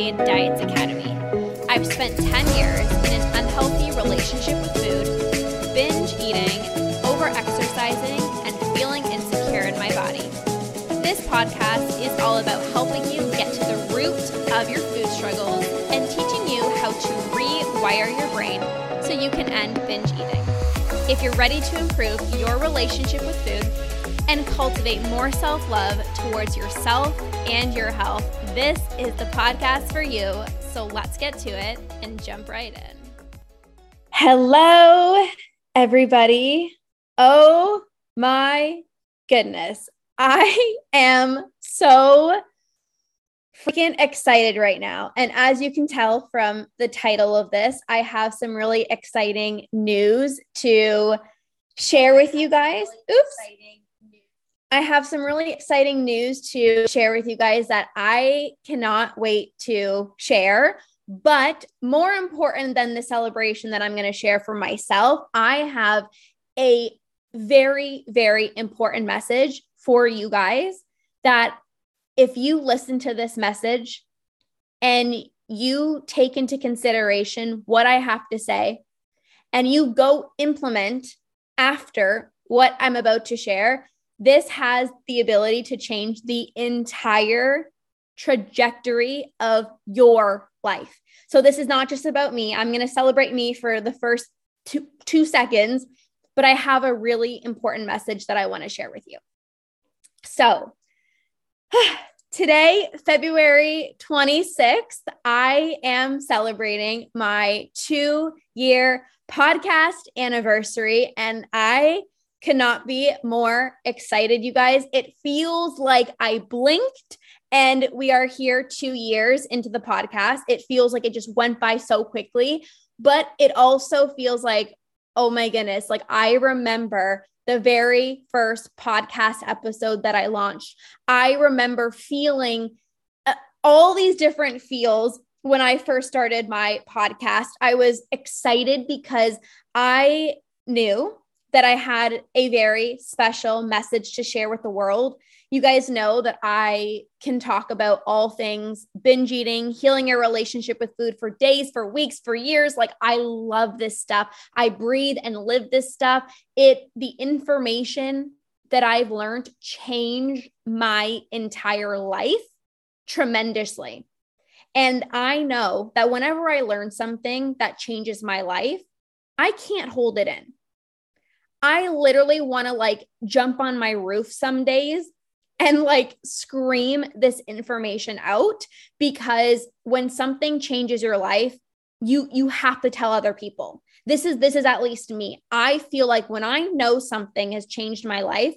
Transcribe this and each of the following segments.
Diets Academy. I've spent 10 years in an unhealthy relationship with food, binge eating, over exercising, and feeling insecure in my body. This podcast is all about helping you get to the root of your food struggles and teaching you how to rewire your brain so you can end binge eating. If you're ready to improve your relationship with food and cultivate more self love towards yourself and your health, this is the podcast for you. So let's get to it and jump right in. Hello, everybody. Oh my goodness. I am so freaking excited right now. And as you can tell from the title of this, I have some really exciting news to share with you guys. Oops. I have some really exciting news to share with you guys that I cannot wait to share. But more important than the celebration that I'm going to share for myself, I have a very, very important message for you guys that if you listen to this message and you take into consideration what I have to say and you go implement after what I'm about to share, this has the ability to change the entire trajectory of your life. So this is not just about me. I'm going to celebrate me for the first two, two seconds, but I have a really important message that I want to share with you. So, Today, February 26th, I am celebrating my two year podcast anniversary, and I cannot be more excited, you guys. It feels like I blinked and we are here two years into the podcast. It feels like it just went by so quickly, but it also feels like, oh my goodness, like I remember the very first podcast episode that I launched, I remember feeling uh, all these different feels when I first started my podcast. I was excited because I knew that I had a very special message to share with the world. You guys know that I can talk about all things binge eating, healing your relationship with food for days, for weeks, for years. Like I love this stuff. I breathe and live this stuff. It the information that I've learned change my entire life tremendously. And I know that whenever I learn something that changes my life, I can't hold it in. I literally want to like jump on my roof some days and like scream this information out because when something changes your life, you you have to tell other people. This is this is at least me. I feel like when I know something has changed my life,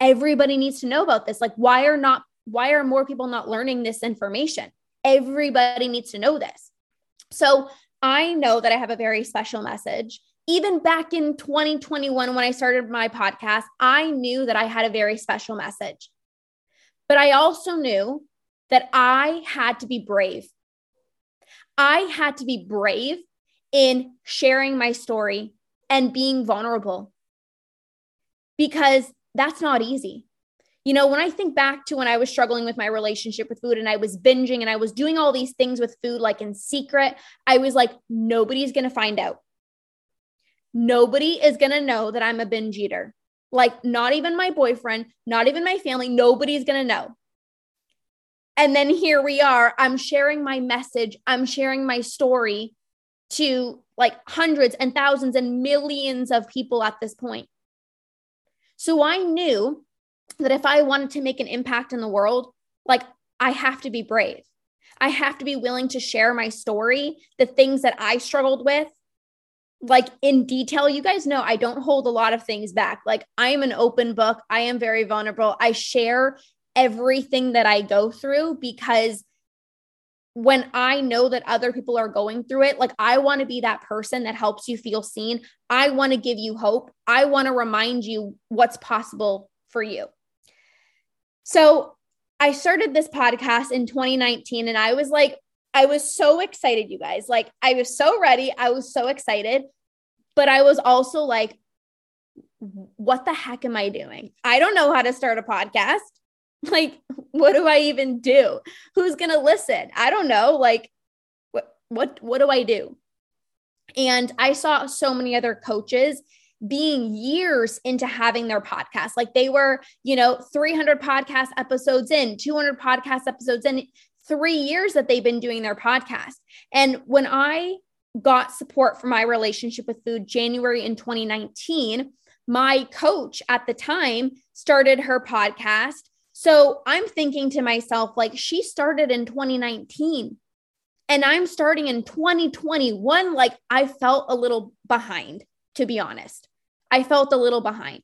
everybody needs to know about this. Like why are not why are more people not learning this information? Everybody needs to know this. So, I know that I have a very special message even back in 2021, when I started my podcast, I knew that I had a very special message. But I also knew that I had to be brave. I had to be brave in sharing my story and being vulnerable because that's not easy. You know, when I think back to when I was struggling with my relationship with food and I was binging and I was doing all these things with food, like in secret, I was like, nobody's going to find out nobody is going to know that I'm a binge eater. Like, not even my boyfriend, not even my family, nobody's going to know. And then here we are. I'm sharing my message, I'm sharing my story to like hundreds and thousands and millions of people at this point. So I knew that if I wanted to make an impact in the world, like I have to be brave. I have to be willing to share my story, the things that I struggled with, like in detail you guys know i don't hold a lot of things back like i am an open book i am very vulnerable i share everything that i go through because when i know that other people are going through it like i want to be that person that helps you feel seen i want to give you hope i want to remind you what's possible for you so i started this podcast in 2019 and i was like I was so excited, you guys. Like, I was so ready. I was so excited. But I was also like, what the heck am I doing? I don't know how to start a podcast. Like, what do I even do? Who's going to listen? I don't know. Like, what, what, what do I do? And I saw so many other coaches being years into having their podcast. Like they were, you know, 300 podcast episodes in, 200 podcast episodes in, three years that they've been doing their podcast. And when I got support for my relationship with food January in 2019, my coach at the time started her podcast. So I'm thinking to myself, like, she started in 2019 and I'm starting in 2021. Like, I felt a little behind, to be honest. I felt a little behind,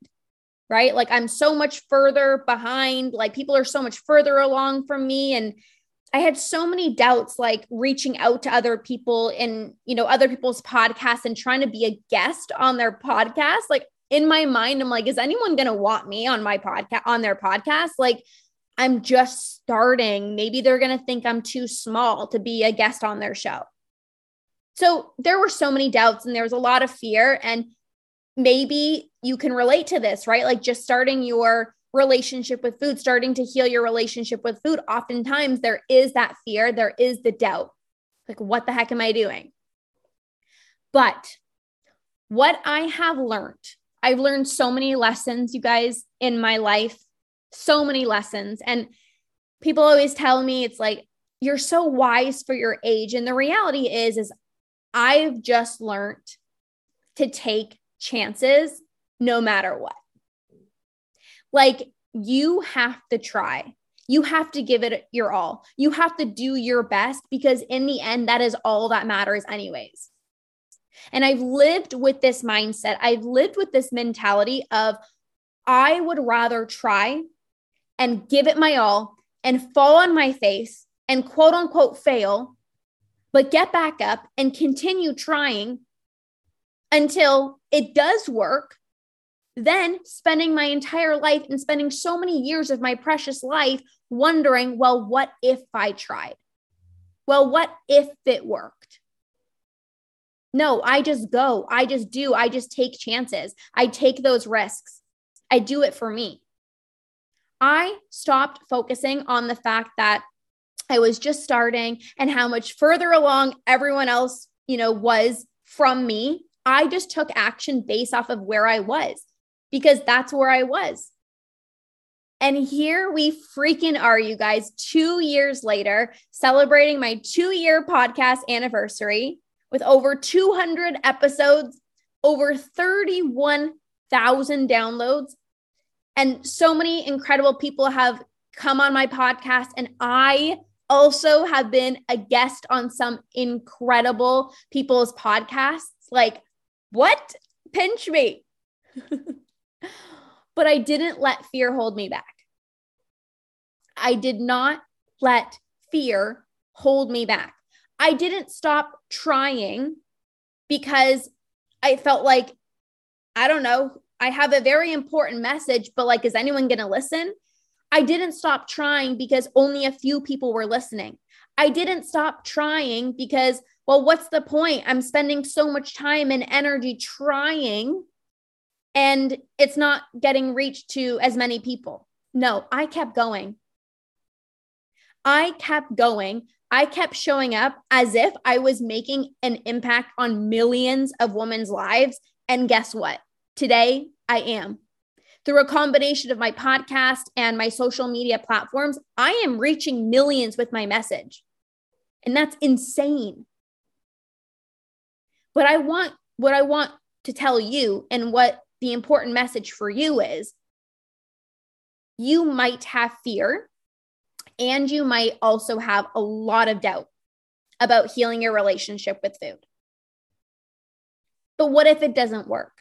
right? Like, I'm so much further behind. Like, people are so much further along from me. And I had so many doubts, like reaching out to other people in, you know, other people's podcasts and trying to be a guest on their podcast. Like, in my mind, I'm like, is anyone going to want me on my podcast, on their podcast? Like, I'm just starting. Maybe they're going to think I'm too small to be a guest on their show. So there were so many doubts and there was a lot of fear. And maybe you can relate to this, right? Like just starting your relationship with food, starting to heal your relationship with food. Oftentimes there is that fear, there is the doubt. Like, what the heck am I doing? But what I have learned I've learned so many lessons, you guys, in my life, so many lessons. And people always tell me it's like, you're so wise for your age. And the reality is, is I've just learned to take chances no matter what. Like you have to try. You have to give it your all. You have to do your best because in the end, that is all that matters, anyways. And I've lived with this mindset. I've lived with this mentality of I would rather try and give it my all and fall on my face and quote unquote fail, but get back up and continue trying until it does work. Then spending my entire life and spending so many years of my precious life wondering, well, what if I tried? Well, what if it worked? No, I just go. I just do. I just take chances. I take those risks. I do it for me. I stopped focusing on the fact that I was just starting and how much further along everyone else, you know, was from me. I just took action based off of where I was because that's where I was. And here we freaking are, you guys, two years later, celebrating my two year podcast anniversary with over 200 episodes, over 31,000 downloads. And so many incredible people have come on my podcast. And I also have been a guest on some incredible people's podcasts. Like, what? Pinch me. but I didn't let fear hold me back. I did not let fear hold me back. I didn't stop trying because I felt like, I don't know, I have a very important message, but like, is anyone going to listen? I didn't stop trying because only a few people were listening. I didn't stop trying because, well, what's the point? I'm spending so much time and energy trying and it's not getting reached to as many people. No, I kept going. I kept going I kept showing up as if I was making an impact on millions of women's lives. And guess what? Today, I am. Through a combination of my podcast and my social media platforms, I am reaching millions with my message. And that's insane. But I want what I want to tell you and what the important message for you is you might have fear and you might also have a lot of doubt about healing your relationship with food. But what if it doesn't work?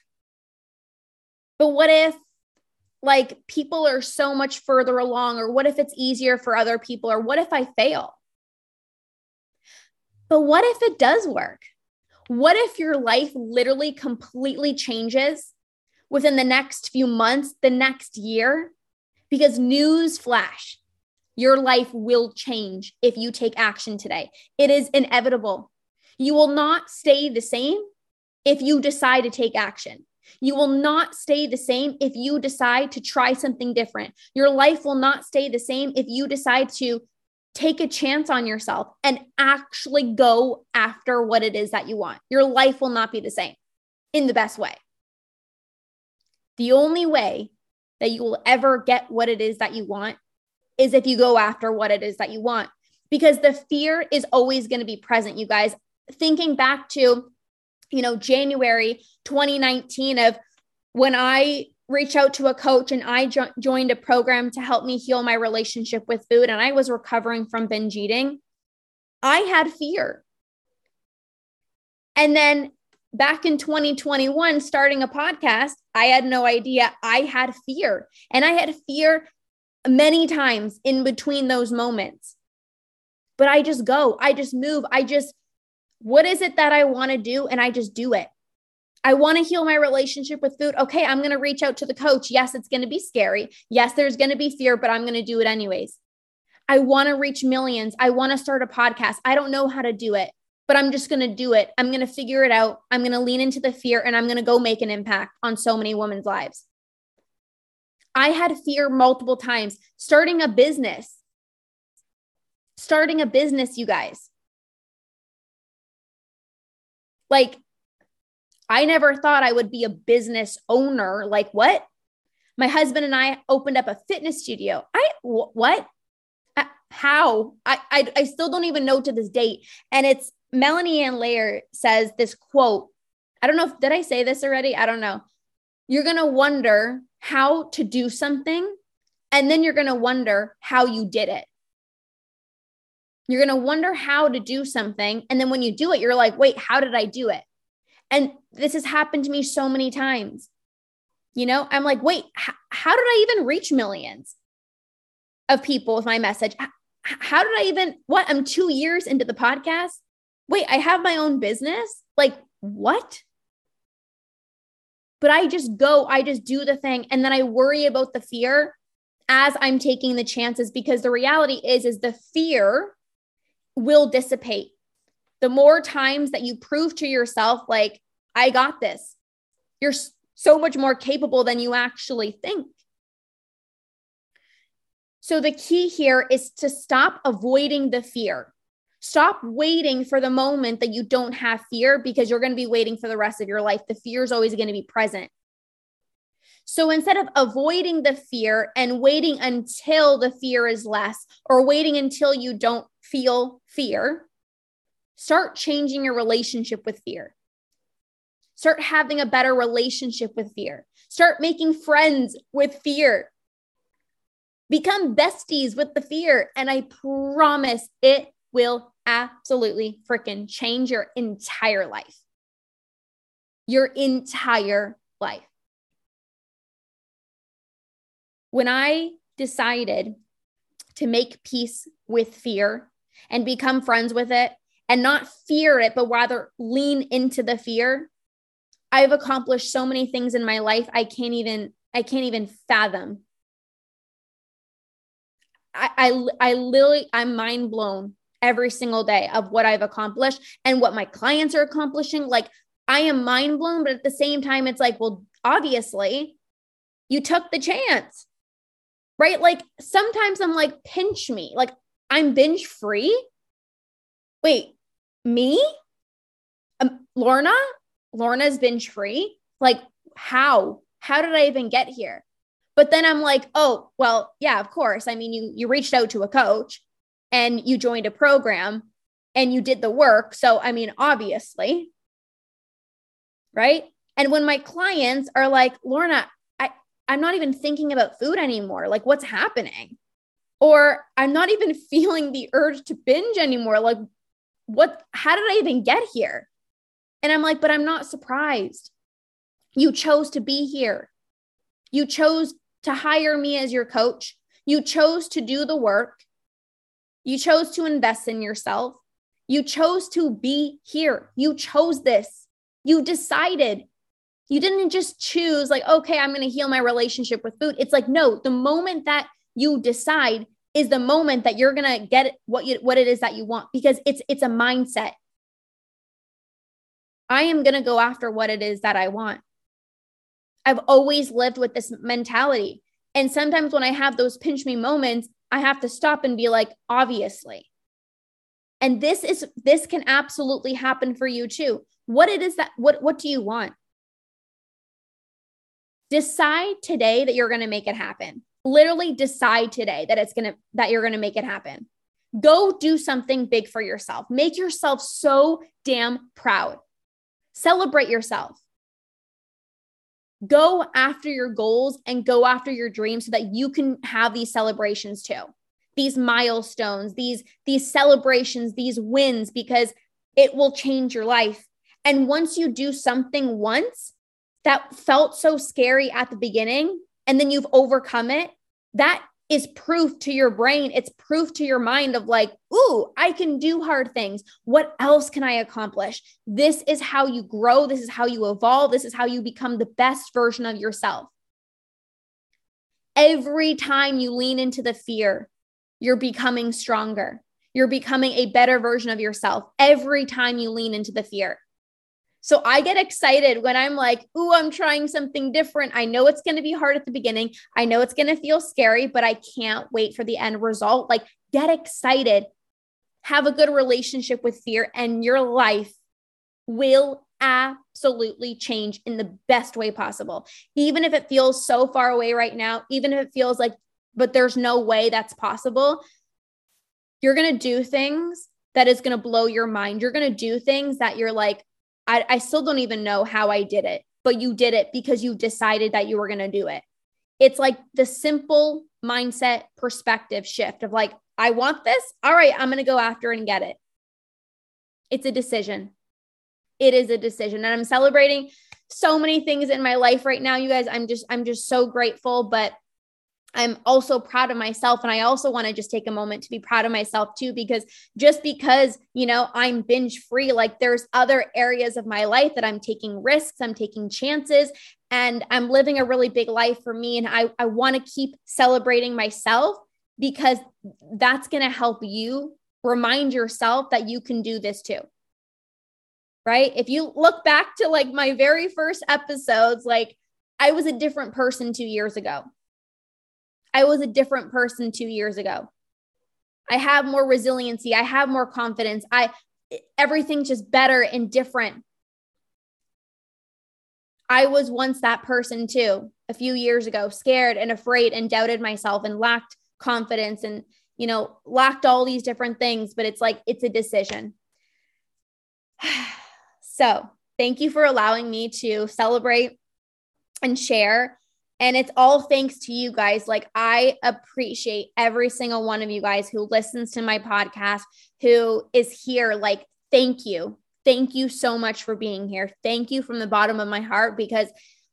But what if like people are so much further along or what if it's easier for other people or what if I fail? But what if it does work? What if your life literally completely changes within the next few months, the next year? Because news flash, your life will change if you take action today. It is inevitable. You will not stay the same if you decide to take action. You will not stay the same if you decide to try something different. Your life will not stay the same if you decide to take a chance on yourself and actually go after what it is that you want. Your life will not be the same in the best way. The only way that you will ever get what it is that you want is if you go after what it is that you want. Because the fear is always going to be present, you guys. Thinking back to, you know, January 2019 of when I reached out to a coach and I jo- joined a program to help me heal my relationship with food and I was recovering from binge eating, I had fear. And then back in 2021, starting a podcast, I had no idea I had fear. And I had fear many times in between those moments. But I just go, I just move, I just, what is it that I want to do? And I just do it. I want to heal my relationship with food. Okay, I'm going to reach out to the coach. Yes, it's going to be scary. Yes, there's going to be fear, but I'm going to do it anyways. I want to reach millions. I want to start a podcast. I don't know how to do it, but I'm just going to do it. I'm going to figure it out. I'm going to lean into the fear and I'm going to go make an impact on so many women's lives. I had fear multiple times starting a business. Starting a business, you guys. Like, I never thought I would be a business owner. Like, what? My husband and I opened up a fitness studio. I, wh- what? Uh, how? I, I, I still don't even know to this date. And it's Melanie Ann Layer says this quote. I don't know if, did I say this already? I don't know. You're going to wonder how to do something, and then you're going to wonder how you did it. You're going to wonder how to do something. And then when you do it, you're like, wait, how did I do it? And this has happened to me so many times. You know, I'm like, wait, h- how did I even reach millions of people with my message? H- how did I even, what? I'm two years into the podcast. Wait, I have my own business? Like, what? But I just go, I just do the thing. And then I worry about the fear as I'm taking the chances because the reality is, is the fear will dissipate the more times that you prove to yourself, like, I got this, you're so much more capable than you actually think. So, the key here is to stop avoiding the fear. Stop waiting for the moment that you don't have fear because you're going to be waiting for the rest of your life. The fear is always going to be present. So instead of avoiding the fear and waiting until the fear is less or waiting until you don't feel fear, Start changing your relationship with fear. Start having a better relationship with fear. Start making friends with fear. Become besties with the fear. And I promise it will absolutely freaking change your entire life. Your entire life. When I decided to make peace with fear and become friends with it, and not fear it, but rather lean into the fear. I've accomplished so many things in my life I can't even I can't even fathom. I I, I literally I'm mind blown every single day of what I've accomplished and what my clients are accomplishing. Like I am mind blown, but at the same time, it's like, well, obviously, you took the chance, right? Like sometimes I'm like, pinch me, like I'm binge free. Wait, me? Um, Lorna? Lorna's binge free? Like, how? How did I even get here? But then I'm like, oh, well, yeah, of course. I mean, you you reached out to a coach and you joined a program and you did the work. So, I mean, obviously, right? And when my clients are like, Lorna, I, I'm not even thinking about food anymore. Like, what's happening? Or I'm not even feeling the urge to binge anymore. Like, what how did i even get here and i'm like but i'm not surprised you chose to be here you chose to hire me as your coach you chose to do the work you chose to invest in yourself you chose to be here you chose this you decided you didn't just choose like okay i'm going to heal my relationship with food it's like no the moment that you decide is the moment that you're going to get what you what it is that you want because it's it's a mindset. I am going to go after what it is that I want. I've always lived with this mentality. And sometimes when I have those pinch me moments, I have to stop and be like, obviously. And this is this can absolutely happen for you too. What it is that what what do you want? Decide today that you're going to make it happen. Literally decide today that it's going to that you're going to make it happen. Go do something big for yourself. Make yourself so damn proud. Celebrate yourself. Go after your goals and go after your dreams so that you can have these celebrations too. These milestones, these these celebrations, these wins because it will change your life. And once you do something once that felt so scary at the beginning and then you've overcome it, that is proof to your brain. It's proof to your mind of like, ooh, I can do hard things. What else can I accomplish? This is how you grow. This is how you evolve. This is how you become the best version of yourself. Every time you lean into the fear, you're becoming stronger. You're becoming a better version of yourself every time you lean into the fear. So I get excited when I'm like, ooh, I'm trying something different. I know it's going to be hard at the beginning. I know it's going to feel scary, but I can't wait for the end result. Like, get excited, have a good relationship with fear, and your life will absolutely change in the best way possible. Even if it feels so far away right now, even if it feels like, but there's no way that's possible, you're going to do things that is going to blow your mind. You're going to do things that you're like, I, I still don't even know how I did it, but you did it because you decided that you were going to do it. It's like the simple mindset perspective shift of like, I want this. All right, I'm going to go after and get it. It's a decision. It is a decision. And I'm celebrating so many things in my life right now, you guys. I'm just, I'm just so grateful. But I'm also proud of myself. And I also want to just take a moment to be proud of myself too, because just because, you know, I'm binge free, like there's other areas of my life that I'm taking risks, I'm taking chances, and I'm living a really big life for me. And I, I want to keep celebrating myself because that's going to help you remind yourself that you can do this too. Right. If you look back to like my very first episodes, like I was a different person two years ago. I was a different person two years ago. I have more resiliency. I have more confidence. I everything's just better and different. I was once that person too, a few years ago, scared and afraid and doubted myself and lacked confidence and, you know, lacked all these different things. But it's like, it's a decision. so, thank you for allowing me to celebrate and share and it's all thanks to you guys. Like, I appreciate every single one of you guys who listens to my podcast, who is here. Like, thank you. Thank you so much for being here. Thank you from the bottom of my heart because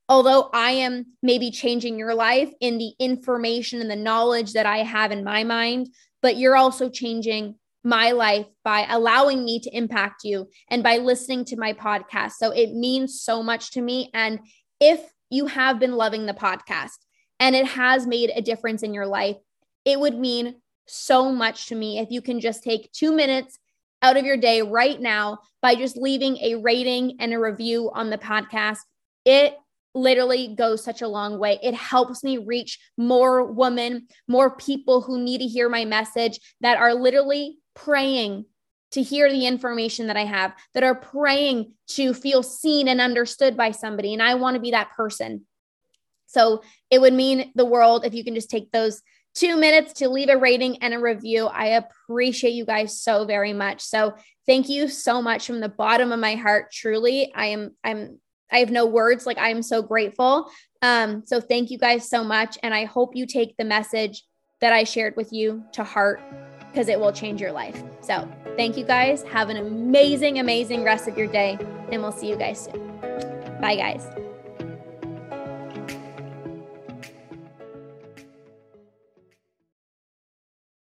although I am maybe changing your life in the information and the knowledge that I have in my mind, but you're also changing my life by allowing me to impact you and by listening to my podcast. So it means so much to me. And if you have been loving the podcast and it has made a difference in your life, it would mean so much to me if you can just take two minutes out of your day right now by just leaving a rating and a review on the podcast. It literally goes such a long way. It helps me reach more women, more people who need to hear my message that are literally praying to hear the information that I have, that are praying to feel seen and understood by somebody. And I want to be that person. So it would mean the world if you can just take those two minutes to leave a rating and a review. I appreciate you guys so very much. So thank you so much from the bottom of my heart. Truly, I am, I'm, I have no words. Like I am so grateful. Um, so thank you guys so much. And I hope you take the message that I shared with you to heart because it will change your life. So, thank you guys. Have an amazing, amazing rest of your day, and we'll see you guys soon. Bye, guys.